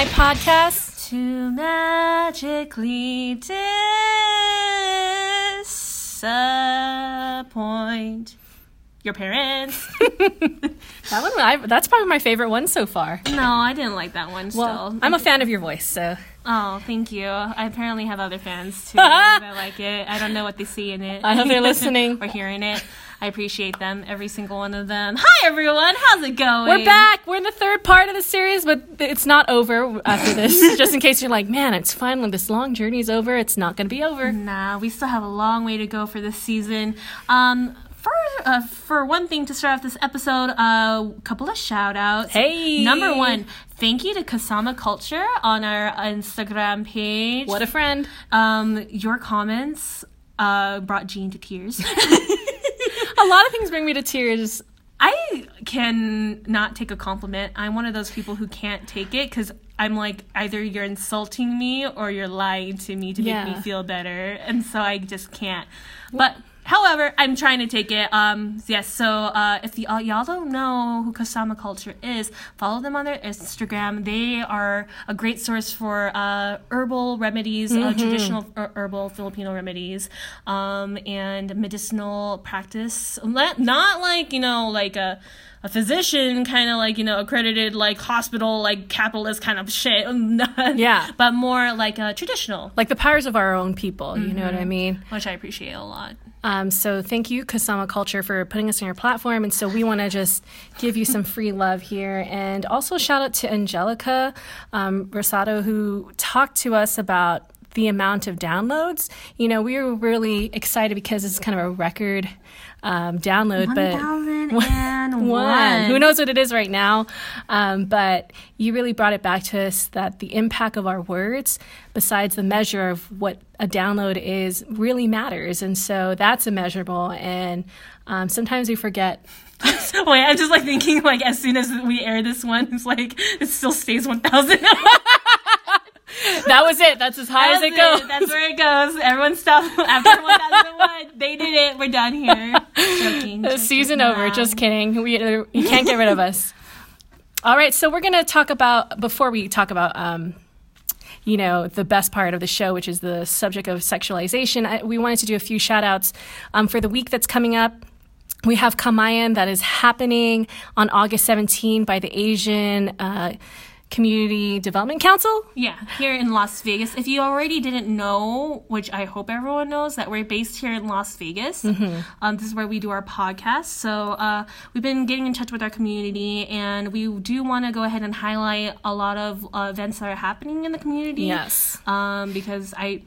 my podcast. To magically disappoint your parents. That one, I, that's probably my favorite one so far. no, I didn't like that one. Well, still, I'm a fan of your voice, so Oh, thank you. I apparently have other fans too that like it. I don't know what they see in it. I hope they're listening. or hearing it. I appreciate them, every single one of them. Hi everyone, how's it going? we're back. We're in the third part of the series, but it's not over after this. Just in case you're like, man, it's finally this long journey's over. It's not going to be over. Nah, we still have a long way to go for this season. Um, for uh, for one thing to start off this episode, a uh, couple of shout outs. Hey! Number one, thank you to Kasama Culture on our Instagram page. What a friend. um, your comments uh, brought Jean to tears. A lot of things bring me to tears. I can not take a compliment. I'm one of those people who can't take it because I'm like either you're insulting me or you're lying to me to make me feel better, and so I just can't. But however, I'm trying to take it. Um, yes. So uh, if y- uh, y'all don't know who Kasama Culture is, follow them on their Instagram. They are a great source for uh, herbal remedies, uh, traditional er- herbal Filipino remedies, um, and medicinal practice. Not not like you know like a a physician kind of like you know accredited like hospital like capitalist kind of shit Yeah. but more like a traditional Like the powers of our own people, you know what I mean? which i appreciate a lot Um, so thank you, Kasama Culture, for putting us on your platform. And so we want to just give you some free love here. And also shout out to Angelica um, Rosado, who talked to us about the amount of downloads. You know, we were really excited because it's kind of a record um, download, but 1001 one. Who knows what it is right now? Um, but you really brought it back to us that the impact of our words, besides the measure of what a download is, really matters. And so that's immeasurable. And um, sometimes we forget. wait i'm just like thinking like as soon as we air this one it's like it still stays 1000 That was it. That's as high as it goes. that's where it goes everyone stop after 1001 they did it we're done here joking, The joking. season over. Just kidding. We, you can't get rid of us. All right, so we're going to talk about before we talk about um, you know the best part of the show, which is the subject of sexualization. I, we wanted to do a few shout outs um, for the week that's coming up. We have Kamayan that is happening on August 17 by the Asian uh, Community Development Council. Yeah, here in Las Vegas. If you already didn't know, which I hope everyone knows, that we're based here in Las Vegas. Um, this is where we do our podcast. So uh, we've been getting in touch with our community, and we do want to go ahead and highlight a lot of uh, events that are happening in the community. Yes. Um, because I.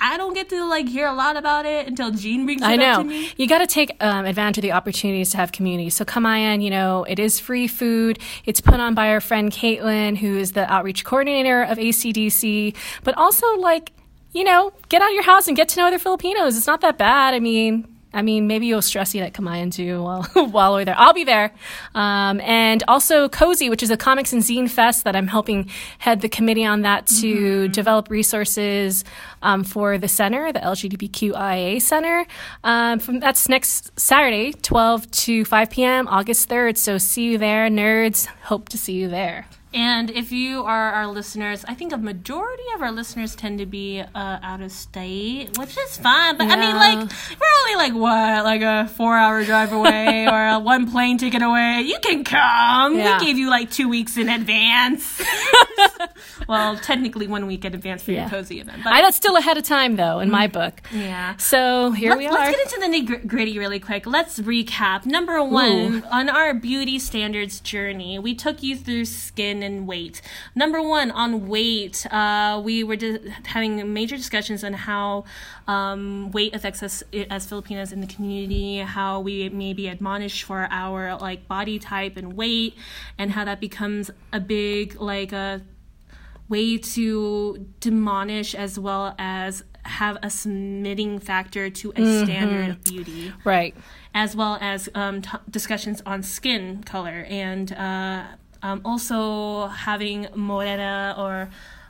I don't get to like hear a lot about it until Jean brings it I up to me. You got to take um, advantage of the opportunities to have community. So come Kamayan, you know, it is free food. It's put on by our friend Caitlin, who is the outreach coordinator of ACDC. But also, like, you know, get out of your house and get to know other Filipinos. It's not that bad. I mean, I mean, maybe you'll stress eat at Kamayan too while while we're there. I'll be there. Um, and also Cozy, which is a comics and zine fest that I'm helping head the committee on that to develop resources um, for the center, the LGBTQIA center. Um, from that's next Saturday, 12 to 5 p.m., August 3rd. So see you there, nerds. Hope to see you there. And if you are our listeners, I think a majority of our listeners tend to be uh, out of state, which is fine. But I mean, like, we're only like what, like a four-hour drive away or a one plane ticket away. You can come. Yeah. We gave you like two weeks in advance. well, technically one week in advance for Yeah. your cozy event, but I, that's still ahead of time, though, in my book. yeah. So here Let's, we are. let's get into the nitty gritty really quick. Let's recap. Number one, on our beauty standards journey, we took you through skin and weight. Number one, on weight, uh, we were di- having major discussions on how um, weight affects us as Filipinos in the community, how we may be admonished for our like body type and weight, and how that becomes a big like a way to demolish as well as have a submitting factor to a standard of beauty, right. as well as um, t- discussions on skin color and uh, um, also having morena or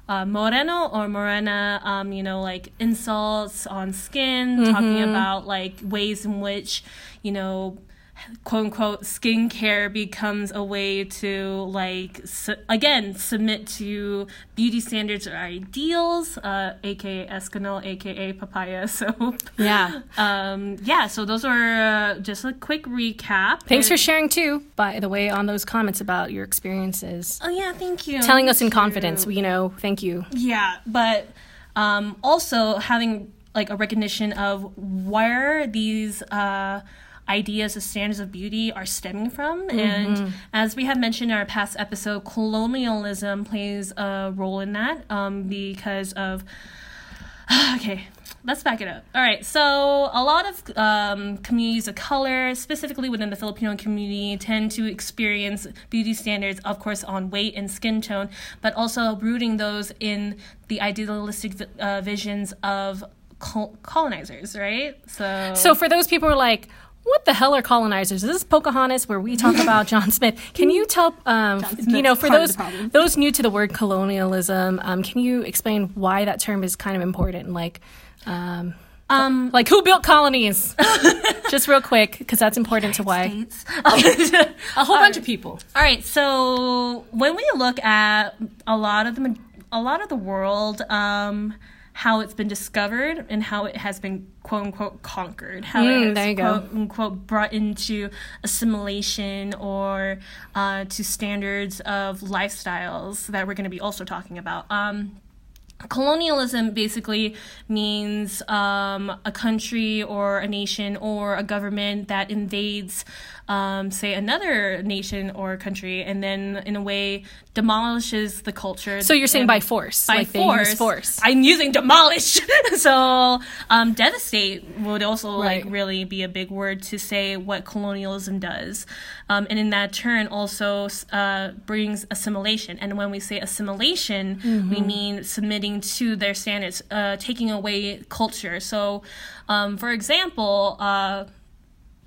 uh, moreno or morena, um, you know, like insults on skin, talking about like ways in which, you know, quote unquote skincare becomes a way to like su- again submit to beauty standards or ideals uh, aka Eskinol aka papaya soap Yeah. um yeah so those are uh, just a quick recap Thanks for sharing too, by the way, on those comments about your experiences. oh yeah thank you Telling us in you. confidence, you know, thank you. Yeah, but um, also having like a recognition of where these uh, ideas of standards of beauty are stemming from. And as we have mentioned in our past episode, colonialism plays a role in that um, because of. Okay, let's back it up. All right, so a lot of um, communities of color, specifically within the Filipino community, tend to experience beauty standards, of course, on weight and skin tone, but also rooting those in the idealistic uh, visions of colonizers, right? So, So for those people who are like, what the hell are colonizers? Is this Pocahontas where we talk about John Smith? Can you tell, um, you know, for those those new to the word colonialism, um, can you explain why that term is kind of important? Like, um, um, like who built colonies? Just real quick, because that's important to why States. a whole bunch of people. All right, so when we look at a lot of the a lot of the world, um, how it's been discovered and how it has been quote unquote conquered, how Mm, it has there you go. quote unquote brought into assimilation or uh, to standards of lifestyles that we're going to be also talking about. Um, colonialism basically means um, a country or a nation or a government that invades um, say another nation or country and then in a way demolishes the culture So you're saying by force, by like they force. use force. i'm using demolish so um, devastate would also Right. like really be a big word to say what colonialism does um, and in that turn also uh, brings assimilation and when we say assimilation we mean submitting to their standards uh, taking away culture so um, for example uh,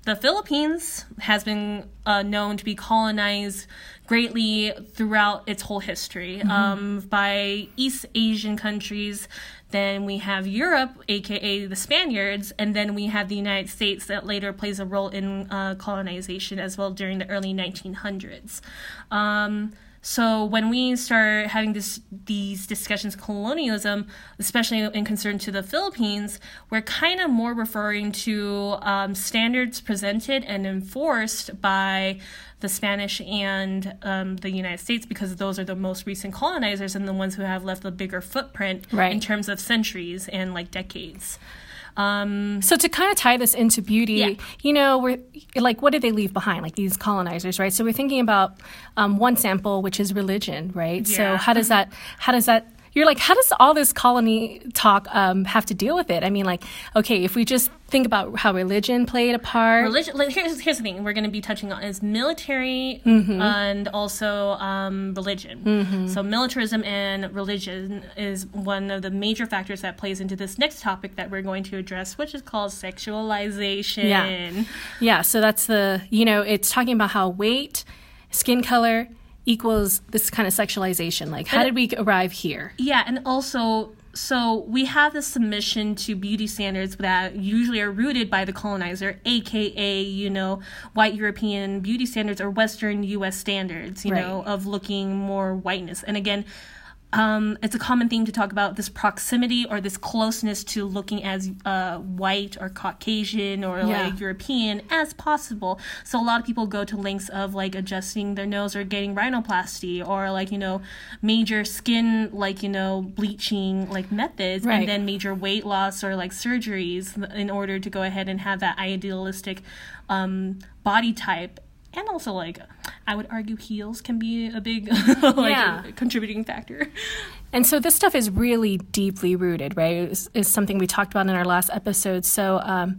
the Philippines has been uh, known to be colonized greatly throughout its whole history um, by East Asian countries. Then we have Europe, aka the Spaniards, and then we have the United States that later plays a role in uh, colonization as well during the early 1900s. Um, so when we start having this these discussions colonialism, especially in concern to the Philippines, we're kind of more referring to um, standards presented and enforced by the Spanish and um, the United States because those are the most recent colonizers and the ones who have left the bigger footprint Right. in terms of centuries and like decades. Um, So to kind of tie this into beauty, Yeah. you know, we're like, what did they leave behind? Like these colonizers, right? So we're thinking about um, one sample, which is religion, right? So how does that? How does that? You're like, how does all this colony talk um, have to deal with it? I mean, like, okay, if we just think about how religion played a part, religion like, here's, here's the thing we're going to be touching on is military Mm-hmm. and also um, religion so militarism and religion is one of the major factors that plays into this next topic that we're going to address which is called sexualization Yeah. Yeah, so that's the, you know, it's talking about how weight, skin color equals this kind of sexualization. Like, how did we arrive here? Yeah, and also, so we have the submission to beauty standards that usually are rooted by the colonizer, aka, you know, white European beauty standards or Western US standards, you Right. know, of looking more whiteness. And again, um, it's a common theme to talk about this proximity or this closeness to looking as uh, white or Caucasian or Yeah. like European as possible. So a lot of people go to lengths of like adjusting their nose or getting rhinoplasty or like you know major skin like you know bleaching like methods Right. and then major weight loss or like surgeries in order to go ahead and have that idealistic um, body type. And also, like, I would argue heels can be a big like, Yeah. contributing factor. And so this stuff is really deeply rooted, right? Is, is something we talked about in our last episode. So, um,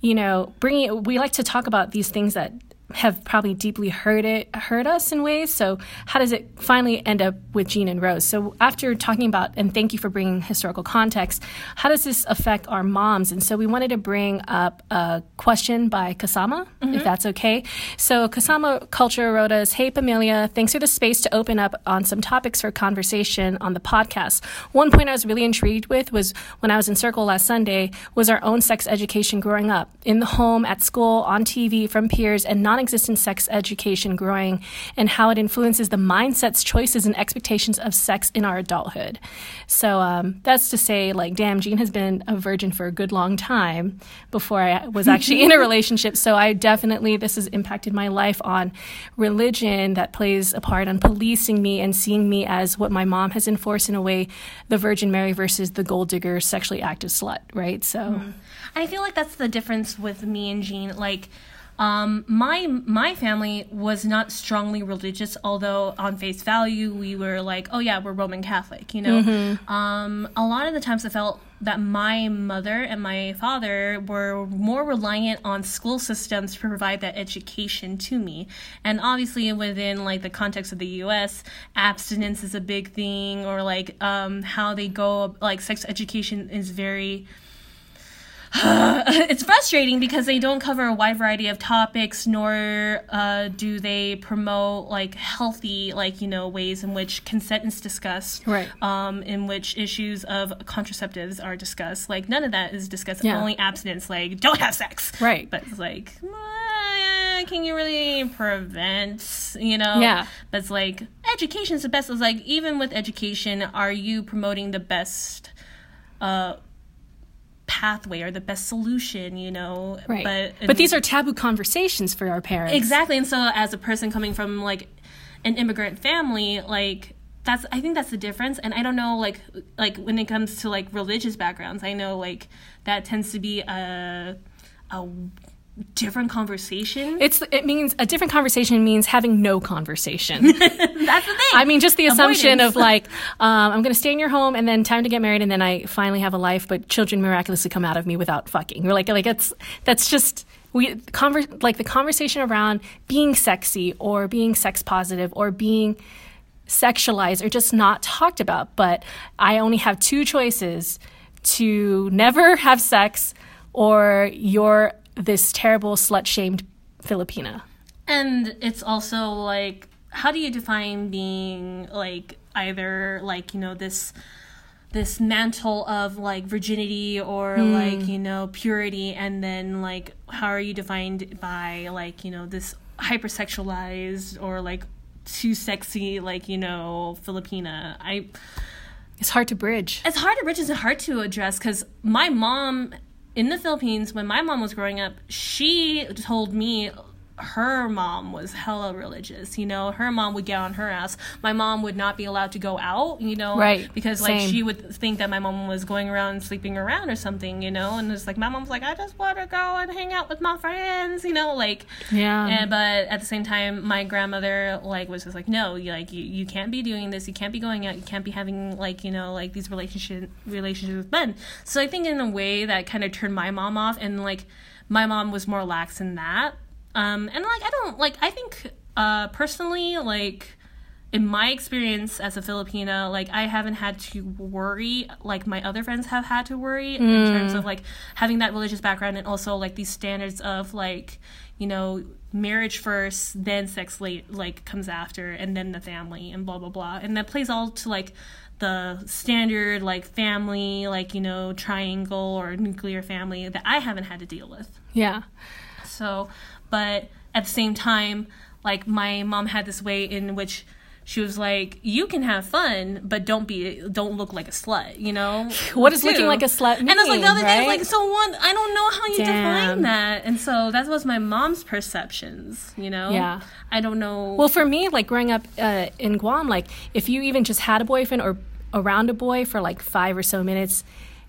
you know, bringing we like to talk about these things that have probably deeply hurt it hurt us in ways. So how does it finally end up with Jean and Rose? So after talking about and thank you for bringing historical context, how does this affect our moms? And so we wanted to bring up a question by Kasama, mm-hmm. if that's okay. So Kasama Culture wrote us, "Hey Pamelia, thanks for the space to open up on some topics for conversation on the podcast. One point I was really intrigued with was when I was in Circle last Sunday was our own sex education growing up in the home, at school, on TV, from peers, and non non-existent sex education growing and how it influences the mindsets, choices, and expectations of sex in our adulthood. So um, that's to say, like, damn, Jean has been a virgin for a good long time before I was actually in a relationship. So I definitely, this has impacted my life on religion that plays a part on policing me and seeing me as what my mom has enforced in a way, the Virgin Mary versus the gold digger, sexually active slut, right? So. Mm. I feel like that's the difference with me and Jean. Like, um, my my family was not strongly religious, although on face value we were like, oh yeah, we're Roman Catholic. You know, mm-hmm. um, a lot of the times I felt that my mother and my father were more reliant on school systems to provide that education to me. And obviously, within like the context of the U.S., abstinence is a big thing, or like um, how they go like sex education is very it's frustrating because they don't cover a wide variety of topics nor uh, do they promote like healthy like you know ways in which consent is discussed right. um, in which issues of contraceptives are discussed. Like none of that is discussed. Yeah. only abstinence like don't have sex. Right. But it's like uh, can you really prevent you know? Yeah. But it's like education is the best. It's like even with education are you promoting the best uh pathway or the best solution, you know. Right. But but these are taboo conversations for our parents. Exactly. And so as a person coming from like an immigrant family, like that's I think that's the difference. And I don't know like like when it comes to like religious backgrounds, I know like that tends to be a a different conversation. It's it means a different conversation means having no conversation. That's the thing. I mean, just the assumption of like um, I'm going to stay in your home and then time to get married and then I finally have a life, but children miraculously come out of me without fucking. We're like like it's that's just we conver- like the conversation around being sexy or being sex positive or being sexualized or just not talked about. But I only have two choices to never have sex or you're this terrible slut shamed Filipina. And it's also like, how do you define being like either like, you know, this this mantle of like virginity or mm. like, you know, purity and then like how are you defined by like, you know, this hypersexualized or like too sexy like, you know, Filipina. I it's hard to bridge. It's hard to bridge. It's hard to address because my mom in the Philippines, when my mom was growing up, she told me her mom was hella religious. You know, her mom would get on her ass. My mom would not be allowed to go out, you know, right? Because like Same. she would think that my mom was going around sleeping around or something, you know. And it's like my mom's like, I just want to go and hang out with my friends, you know, like yeah. And but at the same time, my grandmother like was just like, no, you like you, you can't be doing this. You can't be going out. You can't be having like you know like these relationship relationships with men. So I think in a way that kind of turned my mom off, and like my mom was more lax in that um, and like I don't like I think uh, personally like in my experience as a Filipina, like I haven't had to worry like my other friends have had to worry mm. in terms of like having that religious background and also like these standards of like you know marriage first, then sex late like comes after, and then the family and blah blah blah, and that plays all to like the standard like family like you know triangle or nuclear family that I haven't had to deal with. Yeah. So but at the same time, like my mom had this way in which she was like, "You can have fun, but don't be, don't look like a slut." You know, what does looking like a slut mean? And it's like the other right? thing, like, so what? I don't know how you Damn. define that, and so that was my mom's perceptions. You know, yeah, I don't know. Well, for me, like growing up uh, in Guam, like if you even just had a boyfriend or around a boy for like five or so minutes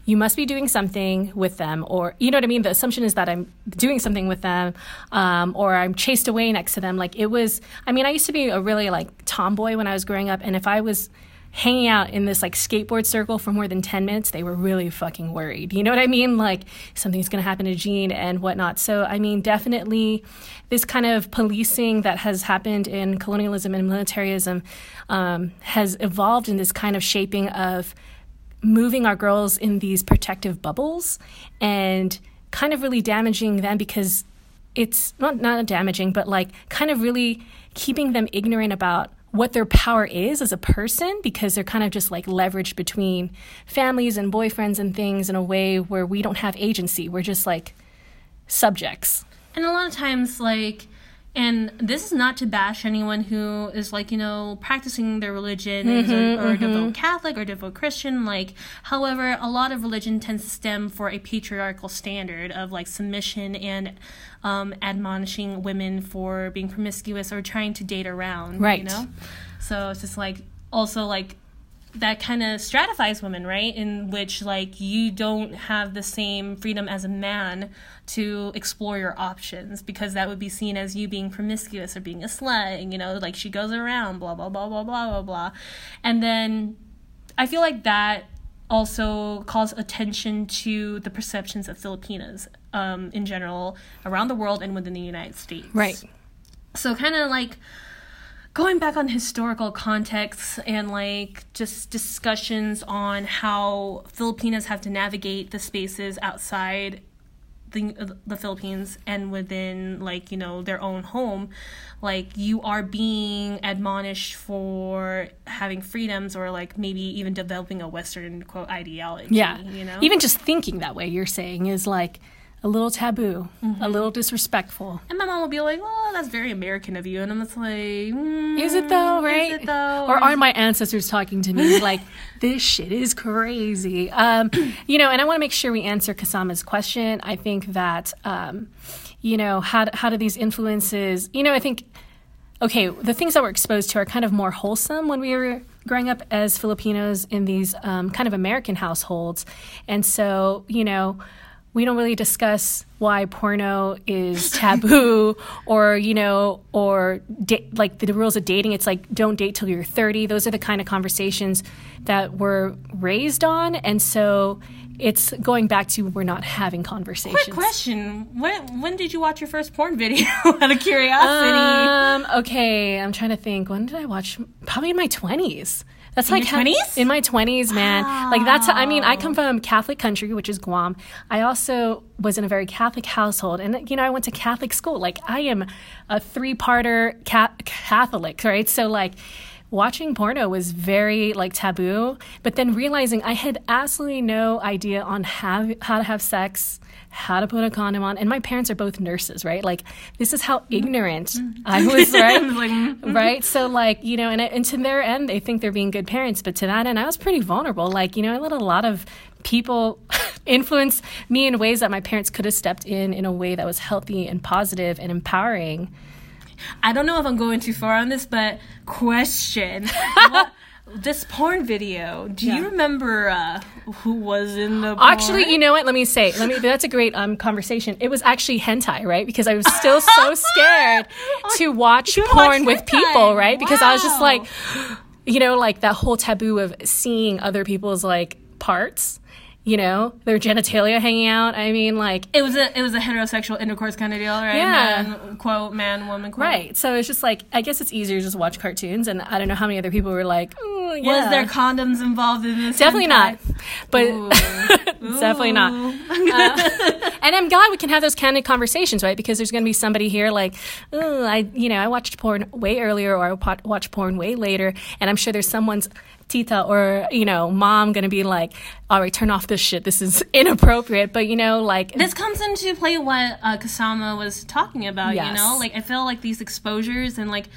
you must be doing something with them, or you know what I mean. The assumption is that I'm doing something with them, um, or I'm chased away next to them. Like it was. I mean, I used to be a really like tomboy when I was growing up, and if I was hanging out in this like skateboard circle for more than 10 minutes, they were really fucking worried. You know what I mean? Like something's going to happen to Jean and whatnot. So, I mean, definitely this kind of policing that has happened in colonialism and militarism um, has evolved in this kind of shaping of moving our girls in these protective bubbles and kind of really damaging them because it's not not damaging but like kind of really keeping them ignorant about what their power is as a person because they're kind of just like leveraged between families and boyfriends and things in a way where we don't have agency. We're just like subjects. And a lot of times, like, and this is not to bash anyone who is like you know practicing their religion mm-hmm, or, or mm-hmm. devout catholic or devout christian like however a lot of religion tends to stem for a patriarchal standard of like submission and um, admonishing women for being promiscuous or trying to date around right you know so it's just like also like that kind of stratifies women, right? In which like you don't have the same freedom as a man to explore your options because that would be seen as you being promiscuous or being a slut. and, You know, like she goes around, blah blah blah blah blah blah blah, and then I feel like that also calls attention to the perceptions of Filipinas um, in general around the world and within the United States. Right. So kind of like going back on historical context and like just discussions on how Filipinas have to navigate the spaces outside the the Philippines and within like you know their own home like you are being admonished for having freedoms or like maybe even developing a western quote ideology yeah. you know? Even just thinking that way you're saying is like a little taboo, mm-hmm. a little disrespectful. And my mom will be like, "Well, that's very American of you," and I'm just like, mm, "Is it though? Right? Is It though? Or are my ancestors talking to me like, this shit is crazy?" Um, you know, and I want to make sure we answer Kasama's question. I think that, um, you know, how how do these influences? You know, I think. Okay, the things that we're exposed to are kind of more wholesome when we were growing up as Filipinos in these um, kind of American households. And so, you know, we don't really discuss why porno is taboo or you know or da- like the rules of dating it's like don't date till you're 30 those are the kind of conversations that we're raised on and so it's going back to we're not having conversations. Quick question: When when did you watch your first porn video? out of curiosity. Um, okay, I'm trying to think. When did I watch? Probably in my twenties. That's in like twenties. In my twenties, man. Wow. Like that's. I mean, I come from a Catholic country, which is Guam. I also was in a very Catholic household, and you know, I went to Catholic school. Like I am a three-parter ca- Catholic, right? So like watching porno was very like taboo but then realizing i had absolutely no idea on how, how to have sex how to put a condom on. And my parents are both nurses right? Like this is how ignorant i was right? like, mm-hmm. right? So like you know and, and to their end they think they're being good parents. But to that end i was pretty vulnerable. Like you know i let a lot of people influence me in ways that my parents could have stepped in in a way that was healthy and positive and empowering. I don't know if I'm going too far on this, but question. what, this porn video. Do yeah. you remember uh, who was in the? Porn? Actually, you know what? Let me say. Let me. That's a great um conversation. It was actually hentai, right? Because I was still so scared to watch porn with people, right? Because wow. I was just like, you know, like that whole taboo of seeing other people's like parts you know, their genitalia hanging out. I mean, like it was a it was a heterosexual intercourse kind of deal, right? Yeah. Man, quote man woman quote. Right. So it's just like I guess it's easier to just watch cartoons, and I don't know how many other people were like, yeah. was there condoms involved in this? Definitely not. But definitely not. Uh, and I'm glad we can have those candid conversations, right? Because there's going to be somebody here like, I you know I watched porn way earlier, or I watched porn way later, and I'm sure there's someone's tita or you know mom gonna be like all right turn off this shit this is inappropriate but you know like this comes into play what uh, kasama was talking about yes. you know like i feel like these exposures and like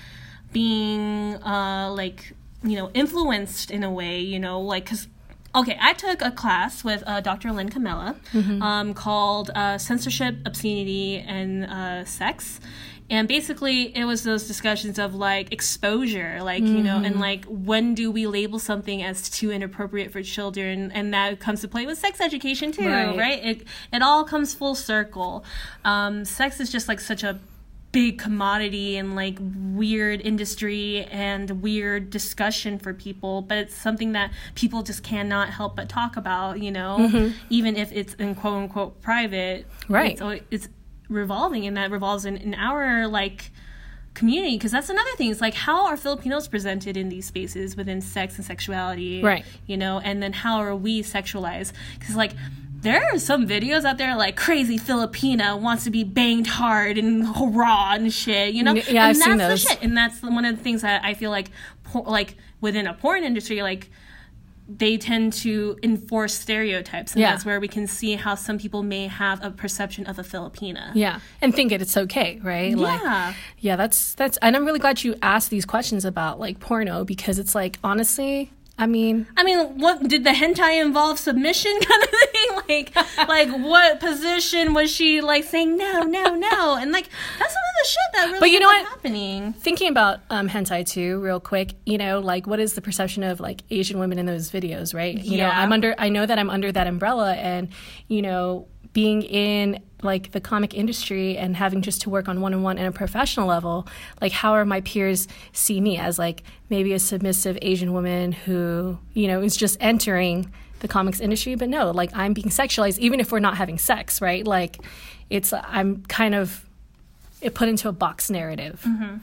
being uh like you know influenced in a way you know like because Okay, I took a class with uh, Dr. Lynn Comella mm-hmm. um, called uh, Censorship, Obscenity, and uh, Sex and basically it was those discussions of like exposure like mm-hmm. you know and mm-hmm. like when do we label something as too inappropriate for children and that comes to play with sex education too right, right? it it all comes full circle um, sex is just like such a big commodity and like weird industry and weird discussion for people, but it's something that people just cannot help but talk about, you know, Mm-hmm. even if it's in quote unquote private. Right. It's, it's revolving and that revolves in, in our like community because that's another thing. It's like how are Filipinos presented in these spaces within sex and sexuality, Right. You know, and then how are we sexualized? Because like there are some videos out there like crazy Filipina wants to be banged hard and hurrah and shit, you know? Yeah, and I've seen that's those. the shit. And that's one of the things that I feel like, por- like within a porn industry, like they tend to enforce stereotypes, and Yeah. that's where we can see how some people may have a perception of a Filipina. Yeah, and think it it's okay, right? Like, Yeah. yeah, that's that's, and I'm really glad you asked these questions about like porno because it's like honestly, I mean, I mean, what did the hentai involve submission kind of thing? Like, like what position was she like saying no, no, no? And like that's some of the shit that really But you know what? happening. thinking about um, hentai too, real quick, you know, like what is the perception of like Asian women in those videos, right? You know, Yeah. I'm under, I know that I'm under that umbrella, and you know, being in like the comic industry and having just to work on one on one and a professional level, like how are my peers see me as like maybe a submissive Asian woman who you know is just entering the comics industry, but no, like I'm being sexualized even if we're not having sex, right? Like it's I'm kind of it put into a box narrative. Mm-hmm.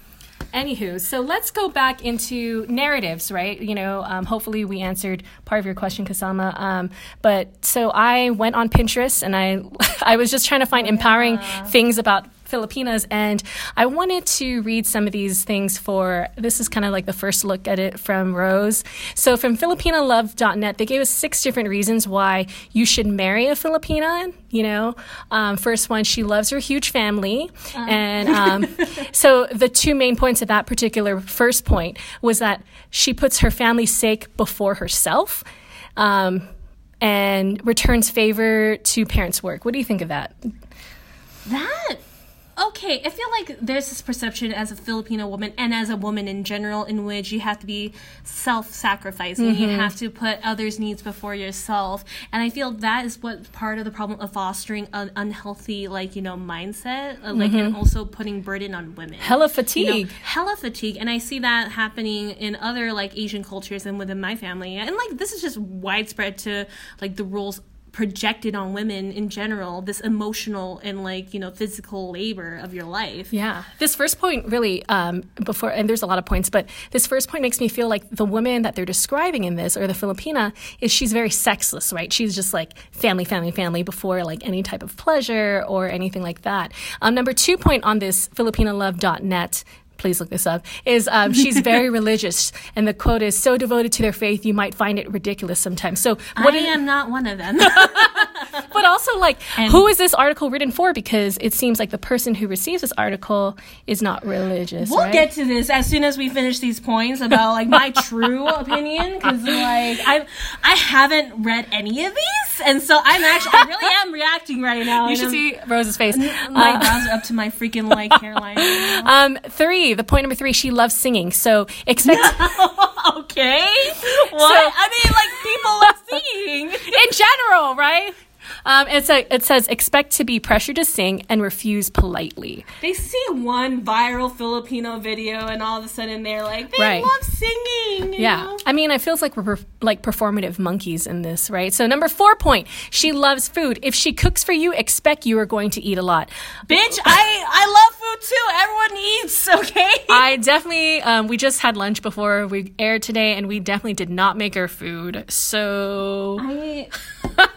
Anywho, so let's go back into narratives, right? You know, um, hopefully we answered part of your question, Kasama. Um, but so I went on Pinterest and I, I was just trying to find empowering things about Filipinas, and I wanted to read some of these things for. This is kind of like the first look at it from Rose. So from FilipinaLove.net, they gave us six different reasons why you should marry a Filipina. You know, um, first one, she loves her huge family, and um, so the two main points of that particular first point was that she puts her family's sake before herself. Um, and returns favor to parents' work. What do you think of that? That okay, I feel like there's this perception as a Filipino woman and as a woman in general in which you have to be self-sacrificing. You have to put others' needs before yourself, and I feel that is what part of the problem of fostering an unhealthy, like you know, mindset, uh, like and also putting burden on women. Hella you know, fatigue. hella fatigue and i see that happening in other like asian cultures and within my family and like this is just widespread to like the rules projected on women in general this emotional and like you know physical labor of your life Yeah. This first point really, um, before, and there's a lot of points, but this first point makes me feel like the woman that they're describing in this, or the Filipina, is she's very sexless, right? She's just like family, family, family before like any type of pleasure or anything like that. Um, number two point on this FilipinaLove.net please look this up, is um, she's very religious. And the quote is, so devoted to their faith, you might find it ridiculous sometimes. So what i am not one of them but also like, who is this article written for? Because it seems like the person who receives this article is not religious. We'll right? get to this as soon as we finish these points about like my true opinion because like I I haven't read any of these and so I'm actually I really am reacting right now. You should I'm- see Rose's face. my Uh, brows are up to my freaking like hairline. right um, three, the point number three, she loves singing. So expect okay. What? I mean, like people love singing. in general, right? Um, it's a, it says expect to be pressured to sing and refuse politely. They see one viral Filipino video, and all of a sudden they're like, they Right. love singing. Yeah, know? I mean, it feels like we're like performative monkeys in this, right? So number four point, she loves food. If she cooks for you, expect you are going to eat a lot. Bitch, I I love food too. Everyone eats, okay? I definitely, um, we just had lunch before we aired today, and we definitely did not make our food. So I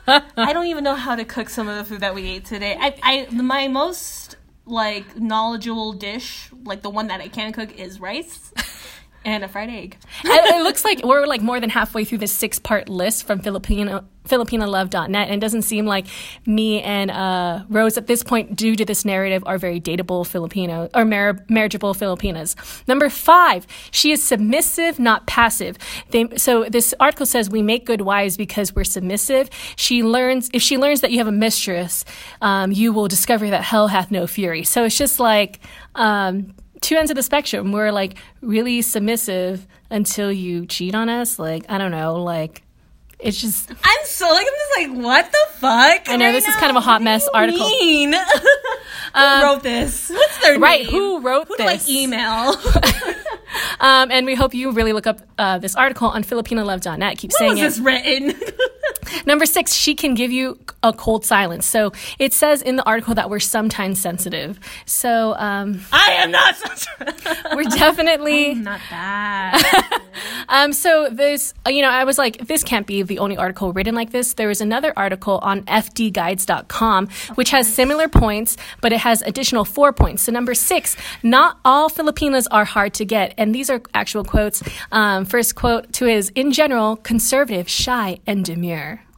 I don't even know how to cook some of the food that we ate today. I I my most like knowledgeable dish, like the one that I can cook, is rice and a fried egg. it, looks like we're like more than halfway through this six part list from Filipino FilipinaLove.net, and it doesn't seem like me and uh, Rose at this point, due to this narrative, are very dateable Filipino or mar- marriageable Filipinas. Number five, she is submissive, not passive. They, so this article says we make good wives because we're submissive. She learns if she learns that you have a mistress, um, you will discover that hell hath no fury. So it's just like. Um, two ends of the spectrum. We're like really submissive until you cheat on us. Like, I don't know, like it's just I'm so like I'm just like what the fuck? I know, this is kind of a hot mess article. Who wrote this? What's their right, name? who wrote Who this? do I email? Um, and we hope you really look up uh, this article on FilipinoLove.net. Keep When saying was it. this written? Number six, she can give you a cold silence. So it says in the article that we're sometimes sensitive. So um, I am not sensitive. we're definitely. not that. Um, so this, you know, I was like, this can't be the only article written like this. There was another article on fdguides.com, which has similar points, but it has additional four points. So number six, not all Filipinas are hard to get. And these are actual quotes. Um, first quote two is, in general, conservative, shy, and demure.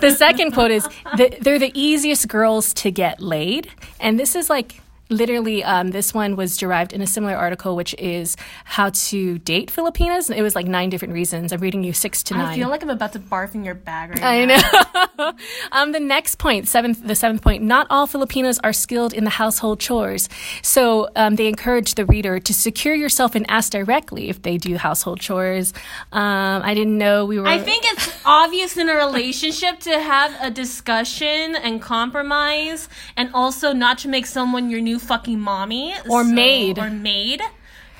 The second quote is, they're the easiest girls to get laid. And this is like, Literally, um, this one was derived in a similar article, which is how to date Filipinas. It was like nine different reasons. I'm reading you six to nine. I feel like I'm about to barf in your bag right now. I now. know. um, the next point, seventh, the seventh point. Not all filipinas are skilled in the household chores, so um, they encourage the reader to secure yourself and ask directly if they do household chores. Um, I didn't know we were. I think it's obvious in a relationship to have a discussion and compromise, and also not to make someone your new fucking mommy Or maid. or maid.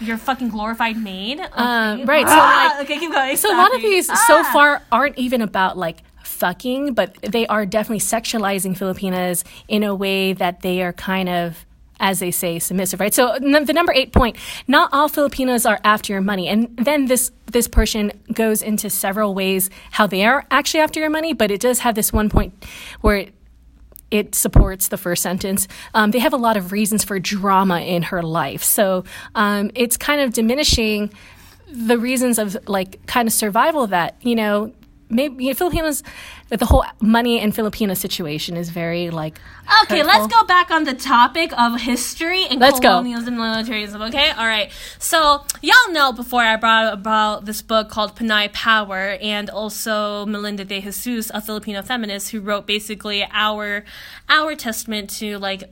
Your fucking glorified maid. Okay. Um, right, so, Ah, like- okay, keep going. So a lot of these so Ah. far aren't even about like fucking, but they are definitely sexualizing Filipinas in a way that they are kind of as they say submissive right so n- the number 8 point not all filipinos are after your money and then this this person goes into several ways how they are actually after your money but it does have this one point where it supports the first sentence. Um, they have a lot of reasons for drama in her life. So um, it's kind of diminishing the reasons of like kind of survival that, you know, maybe you know, Filipinos, the whole money and Filipino situation is very like. Okay, hurtful. let's go back on the topic of history and Let's go. colonialism and militarism. Okay, all right. So y'all know before I brought about this book called Pinay Power, and also Melinda De Jesus, a Filipino feminist who wrote basically our our testament to like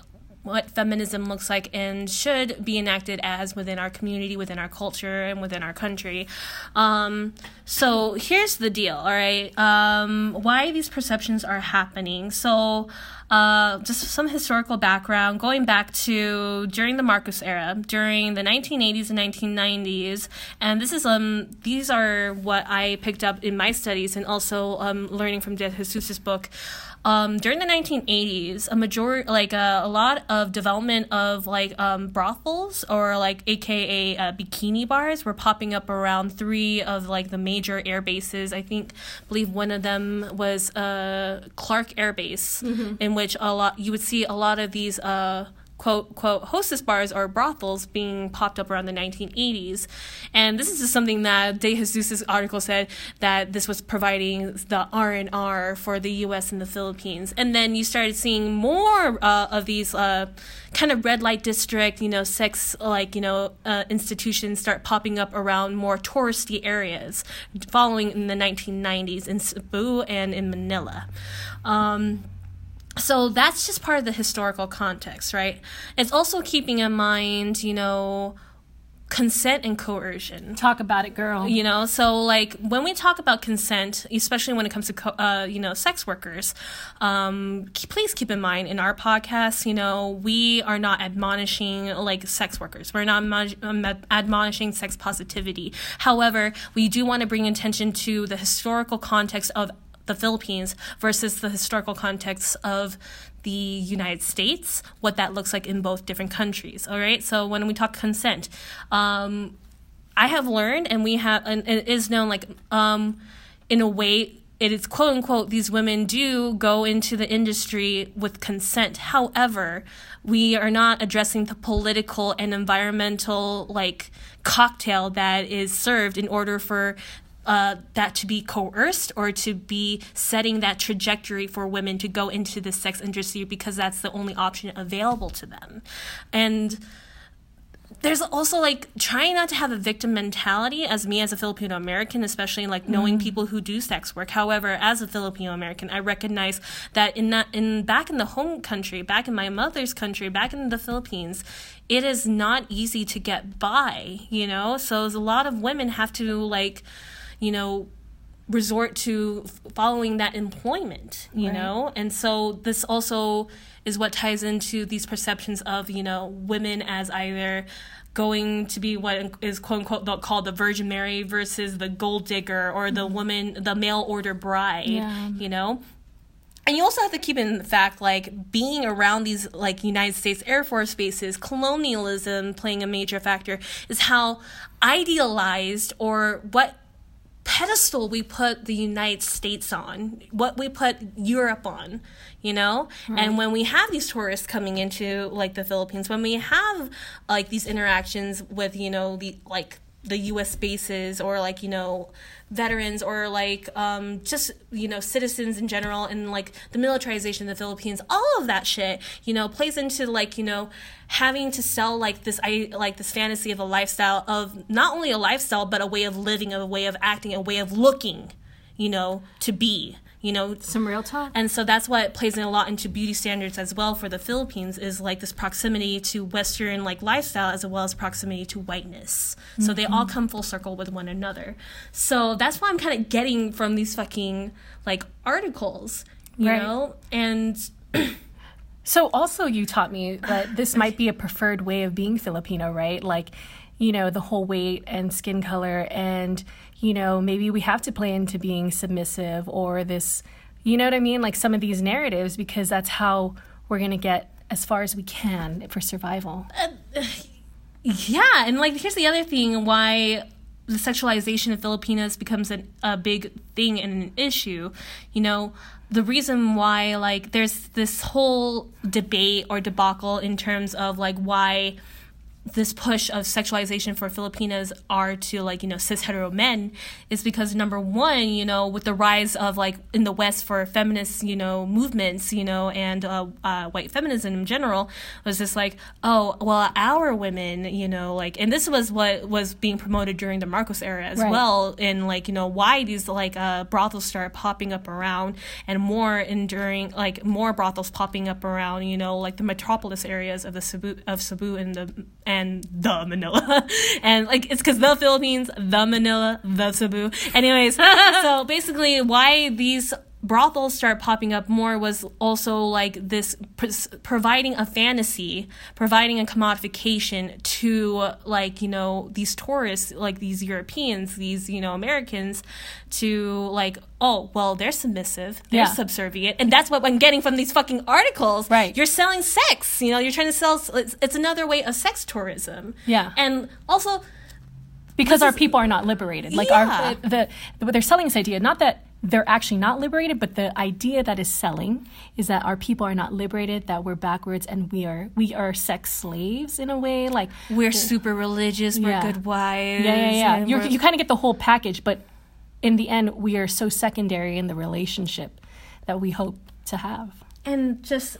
what feminism looks like and should be enacted as within our community, within our culture, and within our country. Um, so here's the deal, all right? Um, why these perceptions are happening. So, uh, just some historical background going back to during the Marcos era, during the 1980s and 1990s, and this is um these are what I picked up in my studies and also um, learning from De Jesus's book. Um, during the 1980s, a majority, like uh, a lot of development of like um, brothels or like AKA uh, bikini bars were popping up around three of like the major air bases. I think, believe one of them was uh, Clark Air Base, in which a lot you would see a lot of these. Uh, quote quote hostess bars or brothels being popped up around the 1980s and this is something that de jesus's article said that this was providing the r&r for the us and the philippines. And then you started seeing more uh, of these uh, kind of red light district you know sex like you know uh, institutions start popping up around more touristy areas following in the 1990s in cebu and in manila. Um, so that's just part of the historical context, right? It's also keeping in mind, you know, consent and coercion. Talk about it, girl. You know, so like when we talk about consent, especially when it comes to co- uh, you know sex workers, um, please keep in mind in our podcast, you know, we are not admonishing like sex workers. We're not admonish- um, admonishing sex positivity. However, we do want to bring attention to the historical context of the Philippines versus the historical context of the United States, what that looks like in both different countries. All right. So when we talk consent, um, I have learned, and we have, and it is known, like, um, in a way, it is quote unquote, these women do go into the industry with consent. However, we are not addressing the political and environmental, like, cocktail that is served in order for uh, that to be coerced or to be setting that trajectory for women to go into the sex industry because that's the only option available to them. And there's also like trying not to have a victim mentality as me as a Filipino American, especially like knowing people who do sex work. However, as a Filipino American, I recognize that in that in back in the home country, back in my mother's country, back in the Philippines, it is not easy to get by, you know? So a lot of women have to like, you know, resort to following that employment, you Right. know? And so this also is what ties into these perceptions of, you know, women as either going to be what is quote unquote called the Virgin Mary versus the gold digger or the mm-hmm. woman, the mail order bride, Yeah. you know? And you also have to keep in the fact, like being around these like United States Air Force bases, colonialism playing a major factor is how idealized or what pedestal we put the United States on, what we put Europe on, you know? And when we have these tourists coming into like the Philippines, when we have like these interactions with, you know, the like the US bases or like, you know, veterans or like um just, you know, citizens in general and like the militarization of the Philippines, all of that shit, you know, plays into like, you know, having to sell like this I like this fantasy of a lifestyle of not only a lifestyle but a way of living, a way of acting, a way of looking, you know, to be, you know, Some real talk. and so that's what plays in a lot into beauty standards as well for the Philippines is like this proximity to Western like lifestyle as well as proximity to whiteness. So they all mm-hmm. come full circle with one another. So that's why I'm kind of getting from these fucking like articles, you Right. know? And So also you taught me that this might be a preferred way of being Filipino, right? Like, you know, the whole weight and skin color and, you know, maybe we have to play into being submissive or this, you know what I mean? Like some of these narratives because that's how we're going to get as far as we can for survival. Uh, yeah, and like here's the other thing why the sexualization of Filipinas becomes an, a big thing and an issue. You know, the reason why like there's this whole debate or debacle in terms of like why this push of sexualization for Filipinas are to like you know cis hetero men is because number one you know with the rise of like in the West for feminist you know movements you know and uh, uh, white feminism in general was just like oh well our women you know like and this was what was being promoted during the Marcos era as Right. well and like you know why these like uh, brothels start popping up around and more enduring like more brothels popping up around you know like the metropolis areas of the Cebu of Cebu and the and the Manila. And like it's because the Philippines the Manila the Cebu. Anyways so basically why these brothels start popping up more was also like this pr- providing a fantasy providing a commodification to like you know these tourists like these europeans these you know americans to like oh well they're submissive they're Yeah. subservient and that's what i'm getting from these fucking articles Right. you're selling sex you know you're trying to sell it's, it's another way of sex tourism Yeah. and also because our is- people are not liberated. Like Yeah. our the, the they're selling this idea, not that they're actually not liberated, but the idea that is selling is that our people are not liberated, that we're backwards, and we are we are sex slaves in a way. Like we're super religious we're Yeah. good wives yeah, yeah, yeah. You're, you kind of get the whole package, but in the end, we are so secondary in the relationship that we hope to have. and just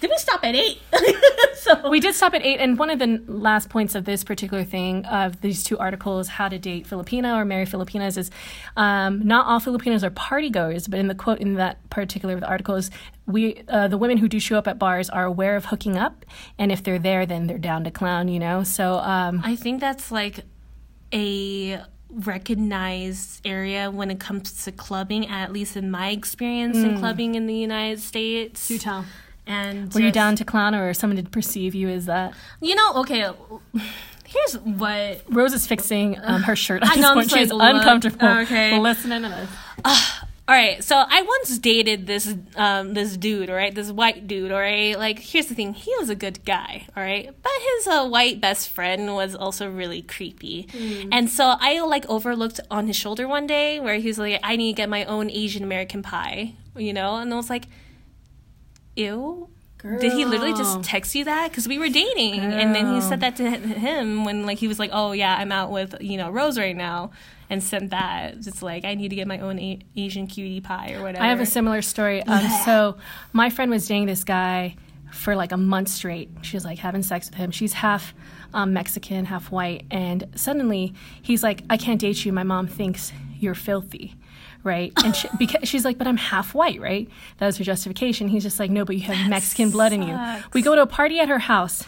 did we stop at eight so We did stop at eight, and one of the last points of this particular thing of these two articles, "How to Date Filipina" or "Marry Filipinas," is um, not all Filipinos are party goers, but in the quote in that particular article is, "We uh, the women who do show up at bars are aware of hooking up, and if they're there, then they're down to clown." You know, so um, I think that's like a recognized area when it comes to clubbing, at least in my experience in clubbing in the United States. do tell. And Were you down to clown, or someone did perceive you as that? You know, okay. Here's what Rose is fixing um, her shirt. At I this know, I'm point. just She like, look. uncomfortable Okay. listening to this. All right, so I once dated this um this dude, all right, this white dude, all right. Like, here's the thing: he was a good guy, all right, but his uh, white best friend was also really creepy, and so I like overlooked on his shoulder one day where he was like, "I need to get my own Asian American pie," you know, and I was like, "Ew." Did he literally just text you that? Because we were dating, and then he said that to him when like he was like, "Oh yeah, I'm out with you know Rose right now," and sent that. It's like I need to get my own a- Asian cutie pie or whatever. I have a similar story. Um, so my friend was dating this guy for like a month straight. She was like having sex with him. She's half um, Mexican, half white, and suddenly he's like, "I can't date you. My mom thinks you're filthy." Right, and she, because she's like, but I'm half white, right? That was her justification. He's just like, no, but you have Mexican blood in you. We go to a party at her house.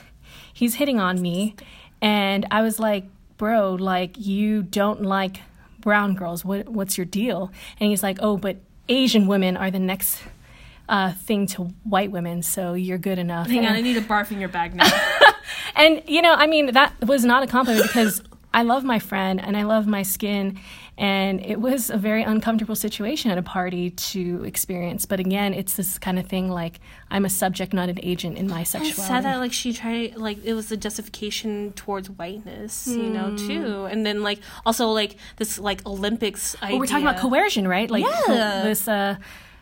He's hitting on me, and I was like, bro, like you don't like brown girls. What what's your deal?" And he's like, "Oh, but Asian women are the next." Uh, thing to white women, so you're good enough. Hang on, I need a barf in your bag now. and you know, I mean, that was not a compliment because I love my friend and I love my skin, and it was a very uncomfortable situation at a party to experience. But again, it's this kind of thing like I'm a subject, not an agent in my It's sexuality. sad that like she tried like it was a justification towards whiteness, you know, Hmm. too. And then like also like this like Olympics. Well, we're talking about coercion, right? Like Yeah. this. Uh,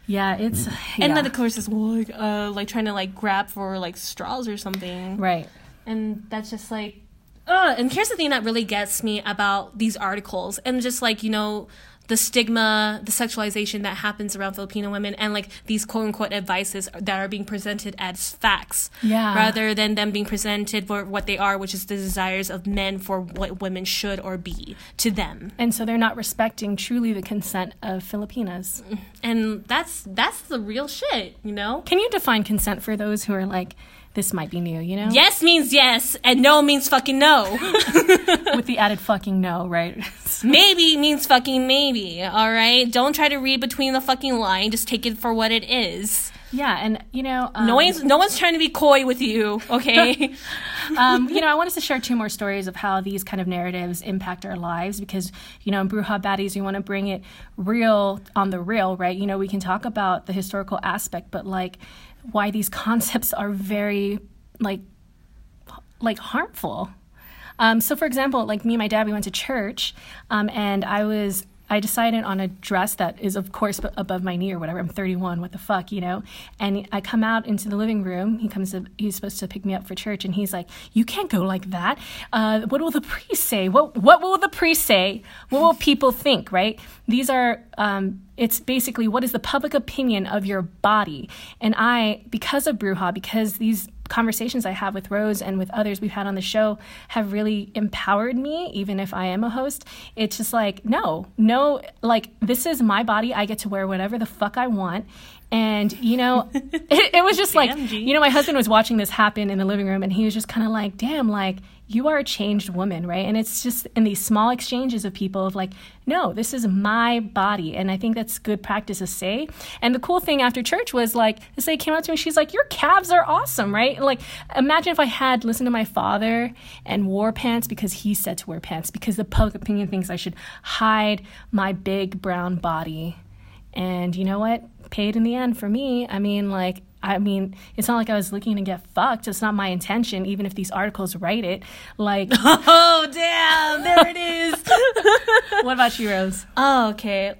yeah, it's and yeah. then of course it's like uh like trying to like grab for like straws or something. right. and that's just like uh and here's the thing that really gets me about these articles and just like you know the stigma the sexualization that happens around filipino women and like these quote unquote advices that are being presented as facts Yeah. rather than them being presented for what they are which is the desires of men for what women should or be to them And so they're not respecting truly the consent of Filipinas. and that's that's the real shit you know Can you define consent for those who are like, this might be new, you know? yes means yes and no means fucking no With the added fucking no, right? Maybe means fucking maybe, alright? Don't try to read between the fucking line, just take it for what it is. Yeah, and you know, um, No one's no one's trying to be coy with you, okay? um, you know, I want us to share two more stories of how these kind of narratives impact our lives because, you know, in Bruja Baddies, we want to bring it real on the real, right? You know, we can talk about the historical aspect, but like why these concepts are very, like, like harmful. Um, so, for example, like me and my dad, we went to church, um, and I was. I decided on a dress that is, of course, above my knee or whatever. I'm 31. What the fuck, you know? And I come out into the living room. He comes. He's supposed to pick me up for church, and he's like, "You can't go like that. Uh, what will the priest say? What What will the priest say? What will people think? Right? These are. Um, it's basically what is the public opinion of your body. And I, because of Bruja, because these conversations I have with Rose and with others we've had on the show have really empowered me, even if I am a host. It's just like, no, no, like, this is my body. I get to wear whatever the fuck I want. And, you know, it, it was just like, you know, my husband was watching this happen in the living room and he was just kind of like, damn, like, you are a changed woman, right? And it's just in these small exchanges of people of like, no, this is my body. And I think that's good practice to say. And the cool thing after church was like, this lady came up to me, she's like, your calves are awesome, right? Like, imagine if I had listened to my father and wore pants because he said to wear pants, because the public opinion thinks I should hide my big brown body. And you know what? Paid in the end for me. I mean, like, I mean, it's not like I was looking to get fucked. It's not my intention, even if these articles write it. Like, oh damn, there it is. what about you, Rose? oh, okay.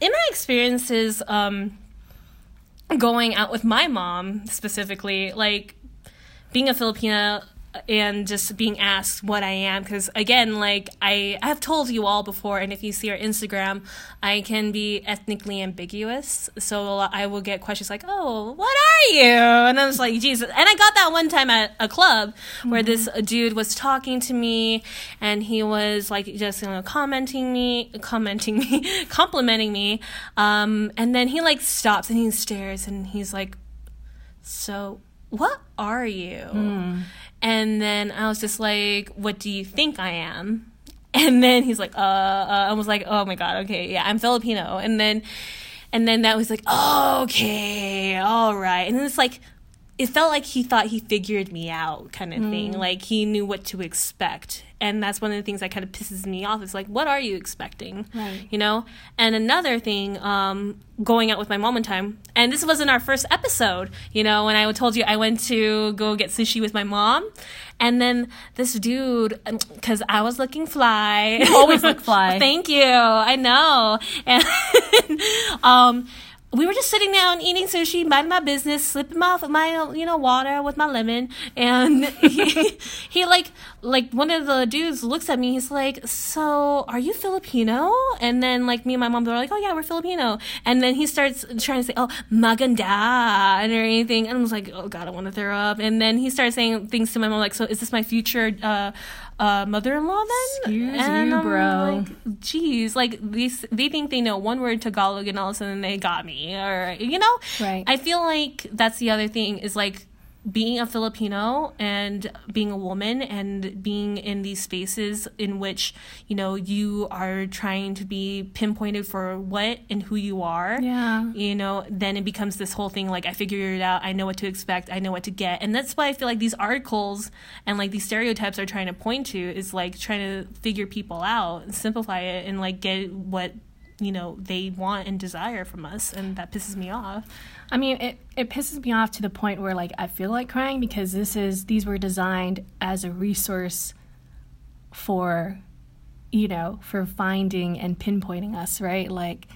In my experiences, um going out with my mom specifically, like being a Filipina and just being asked what I am because again like I I have told you all before and if you see our Instagram I can be ethnically ambiguous. So I will get questions like oh what are you? And I was like Jesus. And I got that one time at a club where this dude was talking to me and he was like just you know commenting me commenting me complimenting me. Um and then he like stops and he stares and he's like so what are you and then i was just like what do you think i am? And then he's like uh, uh i was like oh my god okay yeah i'm filipino. And then and then that was like oh, okay all right. And then it's like it felt like he thought he figured me out kind of thing. Like he knew what to expect and that's one of the things that kind of pisses me off. Is like what are you expecting? Right. you know? And another thing um going out with my mom one time and this wasn't our first episode you know when i told you i went to go get sushi with my mom and then this dude because i was looking fly. You always look fly. thank you. I know. And um we were just sitting down eating sushi, minding my business, slipping my my you know water with my lemon, and he, he like like one of the dudes looks at me. He's like, "So are you Filipino?" And then like me and my mom were like, "Oh yeah, we're Filipino." And then he starts trying to say, "Oh maganda" and or anything, and I was like, "Oh god, I want to throw up." And then he starts saying things to my mom like, "So is this my future?" Uh, uh, mother-in-law then? Excuse and you, I'm bro. Like, Jeez, like these, they think they know one word Tagalog and all of a sudden they got me, or you know. Right. I feel like that's the other thing is like being a Filipino and being a woman and being in these spaces in which, you know, you are trying to be pinpointed for what and who you are. Yeah. You know, then it becomes this whole thing like I figured it out, I know what to expect, I know what to get. And that's why I feel like these articles and like these stereotypes are trying to point to is like trying to figure people out and simplify it and like get what you know they want and desire from us and that pisses me off I mean, it, it pisses me off to the point where like I feel like crying because this is these were designed as a resource for you know, for finding and pinpointing us, right? Like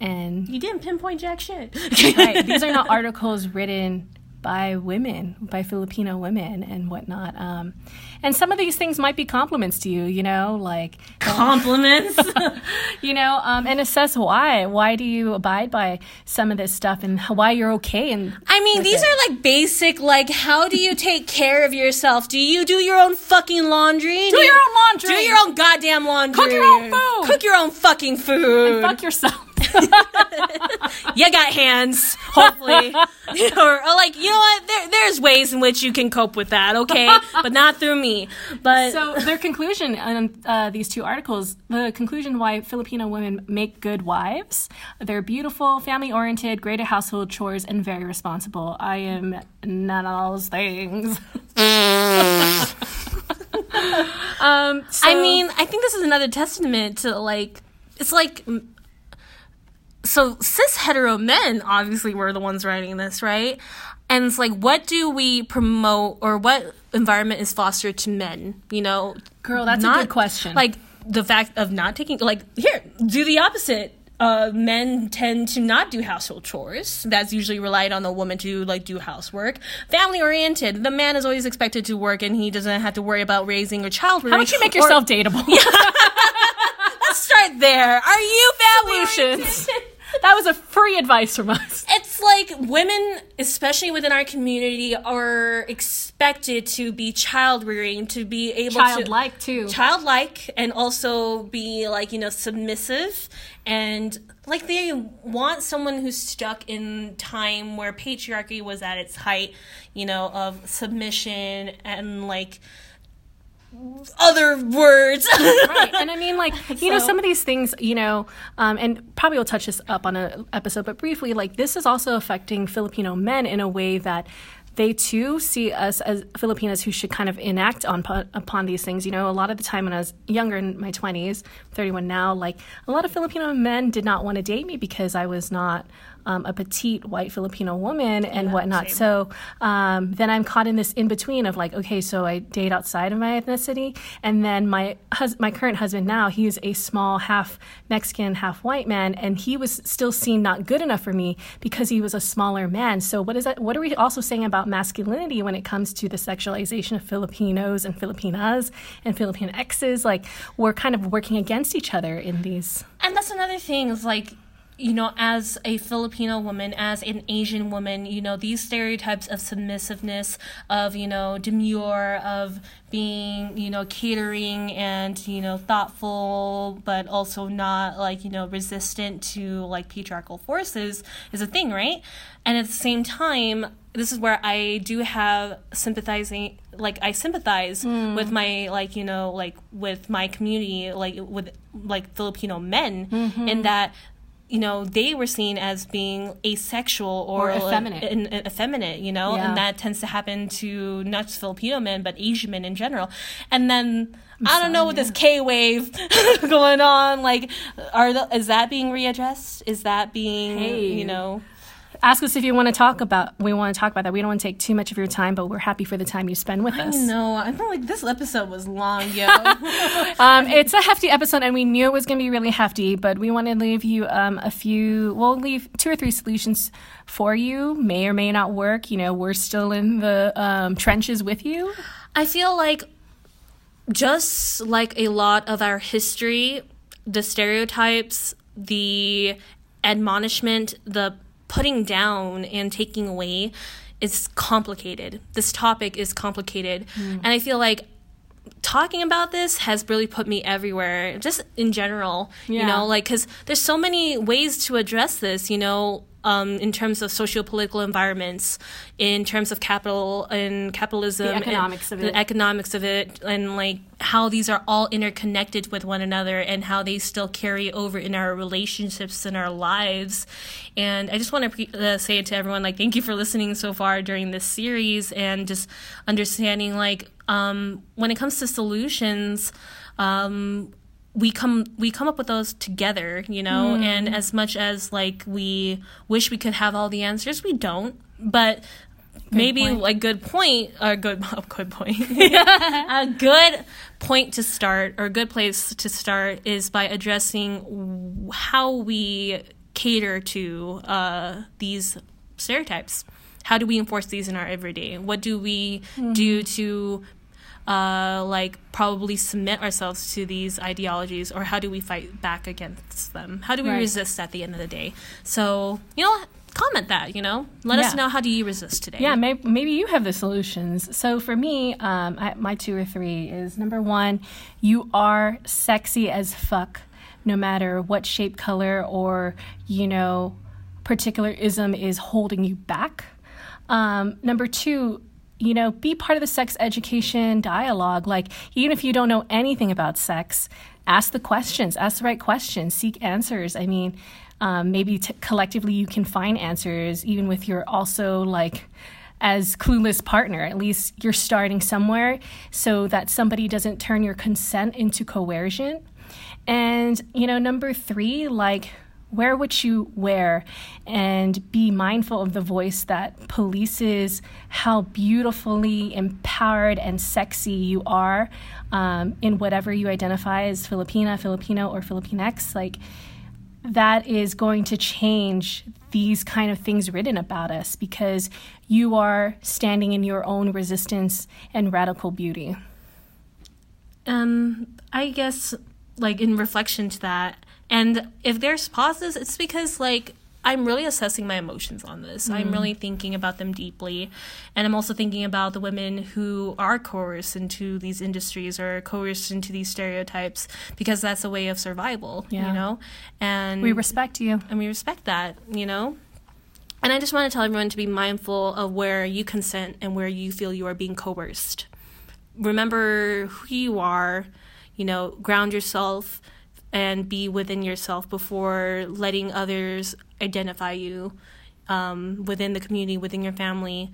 and you didn't pinpoint jack shit right. These are not articles written by women, by Filipino women and whatnot. Um, and some of these things might be compliments to you, you know, like compliments, you know, um, and says why. Why do you abide by some of this stuff and why you're okay? And I mean, these it. are like basic, like how do you take care of yourself? Do you do your own fucking laundry? Do, do your own laundry. Do your own goddamn laundry. Cook your own food. Cook your own fucking food. And fuck yourself. you got hands, hopefully. or, or, like, you know what? There, there's ways in which you can cope with that, okay? but not through me. But so their conclusion on uh, these two articles, the conclusion why Filipino women make good wives, they're beautiful, family-oriented, great at household chores, and very responsible. I am none of those things. um, so, I mean, I think this is another testament to like it's like so cis hetero men obviously were the ones writing this, right? And it's like, what do we promote or what environment is fostered to men? You know, girl, that's not, a good question. Like the fact of not taking, like, here, do the opposite. Uh, men tend to not do household chores. That's usually relied on the woman to like do housework. Family oriented. The man is always expected to work, and he doesn't have to worry about raising a child. How about you make yourself dateable? Let's start there. Are you family that was a free advice from us. It's like women, especially within our community, are expected to be child rearing, to be able to childlike too, childlike, and also be like you know submissive and like they want someone who's stuck in time where patriarchy was at its height, you know, of submission and like other words. right. And I mean, like, you so. know, some of these things, you know, um, and probably we'll touch this up on an episode, but briefly, like, this is also affecting Filipino men in a way that they too see us as Filipinas who should kind of enact on upon these things. You know, a lot of the time when I was younger in my 20s, 31 now, like a lot of Filipino men did not want to date me because I was not um, a petite white Filipino woman and yeah, whatnot. Same. So um, then I'm caught in this in between of like, okay, so I date outside of my ethnicity, and then my hus- my current husband now he is a small half Mexican, half white man, and he was still seen not good enough for me because he was a smaller man. So what is that? What are we also saying about masculinity when it comes to the sexualization of Filipinos and Filipinas and Filipinx? Like we're kind of working against each other in these. And that's another thing is like you know, as a Filipino woman, as an Asian woman, you know, these stereotypes of submissiveness, of, you know, demure, of being, you know, catering and, you know, thoughtful, but also not like, you know, resistant to like patriarchal forces is a thing, right? And at the same time, this is where I do have sympathizing like I sympathize mm. with my like you know like with my community like with like Filipino men mm-hmm. in that you know, they were seen as being asexual or, or uh, effeminate. Like, effeminate, you know, yeah. and that tends to happen to not just Filipino men, but Asian men in general. And then I'm I do not know with this K wave going on. Like, are the, is that being readdressed? Is that being, hey. you know? Ask us if you want to talk about we want to talk about that. We don't want to take too much of your time but we're happy for the time you spend with us. no i feel like this episode was long yo. Um, it's a hefty episode and we knew it was going to be really hefty but we want to leave you um, a few we'll leave two or three solutions for you. May or may not work you know we're still in the um, trenches with you. I feel like just like a lot of our history the stereotypes the admonishment the putting down and taking away is complicated. This topic is complicated. Mm. And I feel like talking about this has really put me everywhere just in general yeah. you know like because there's so many ways to address this you know um, in terms of socio-political environments, in terms of capital and capitalism, The economics and of it. the economics of it, and like how these are all interconnected with one another, and how they still carry over in our relationships and our lives. And I just want to pre- uh, say it to everyone, like, thank you for listening so far during this series, and just understanding, like, um, when it comes to solutions. Um, we come we come up with those together you know? And as much as like we wish we could have all the answers we don't. But maybe point. a good point a good good point. A good point to start or a good place to start is by addressing how we cater to uh, these stereotypes. How do we enforce these in our everyday? What do we do to uh, like probably submit ourselves to these ideologies or how do we fight back against them how do we Right. resist at the end of the day so you know comment that you know let us know how do you resist today Yeah, maybe, maybe you have the solutions. So for me, um, I, my two or three is number one, you are sexy as fuck, no matter what shape, color, or you know, particular ism is holding you back. Um, number two, you know, be part of the sex education dialogue. Like, even if you don't know anything about sex, ask the questions, ask the right questions, seek answers. I mean, um, maybe t- collectively you can find answers, even with your also like as clueless partner. At least you're starting somewhere so that somebody doesn't turn your consent into coercion. And, you know, number three, like, wear what you wear and be mindful of the voice that polices how beautifully empowered and sexy you are um, in whatever you identify as Filipina, Filipino, or Filipinx. Like, that is going to change these kind of things written about us because you are standing in your own resistance and radical beauty. um i guess like in reflection to that and if there's pauses it's because like i'm really assessing my emotions on this i'm mm. really thinking about them deeply and i'm also thinking about the women who are coerced into these industries or coerced into these stereotypes because that's a way of survival Yeah. you know and We respect you. and we respect that, you know? And I just want to tell everyone to be mindful of where you consent and where you feel you are being coerced. Remember who you are, you know, ground yourself and be within yourself before letting others identify you um, within the community, within your family.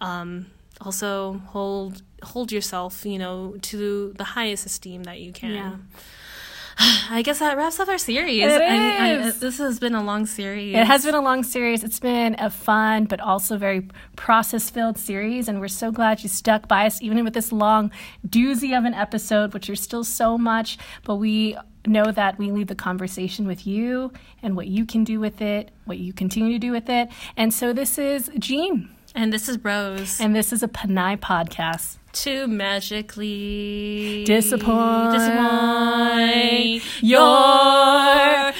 Um, also hold hold yourself, you know, to the highest esteem that you can. Yeah. I guess that wraps up our series. It I- I- this has been a long series. It has been a long series. It's been a fun but also very process filled series. And we're so glad you stuck by us, even with this long doozy of an episode, which are still so much. But we know that we leave the conversation with you and what you can do with it, what you continue to do with it. And so this is Jean, And this is Rose. and this is a Pinay podcast. to magically Disappoint disappoint your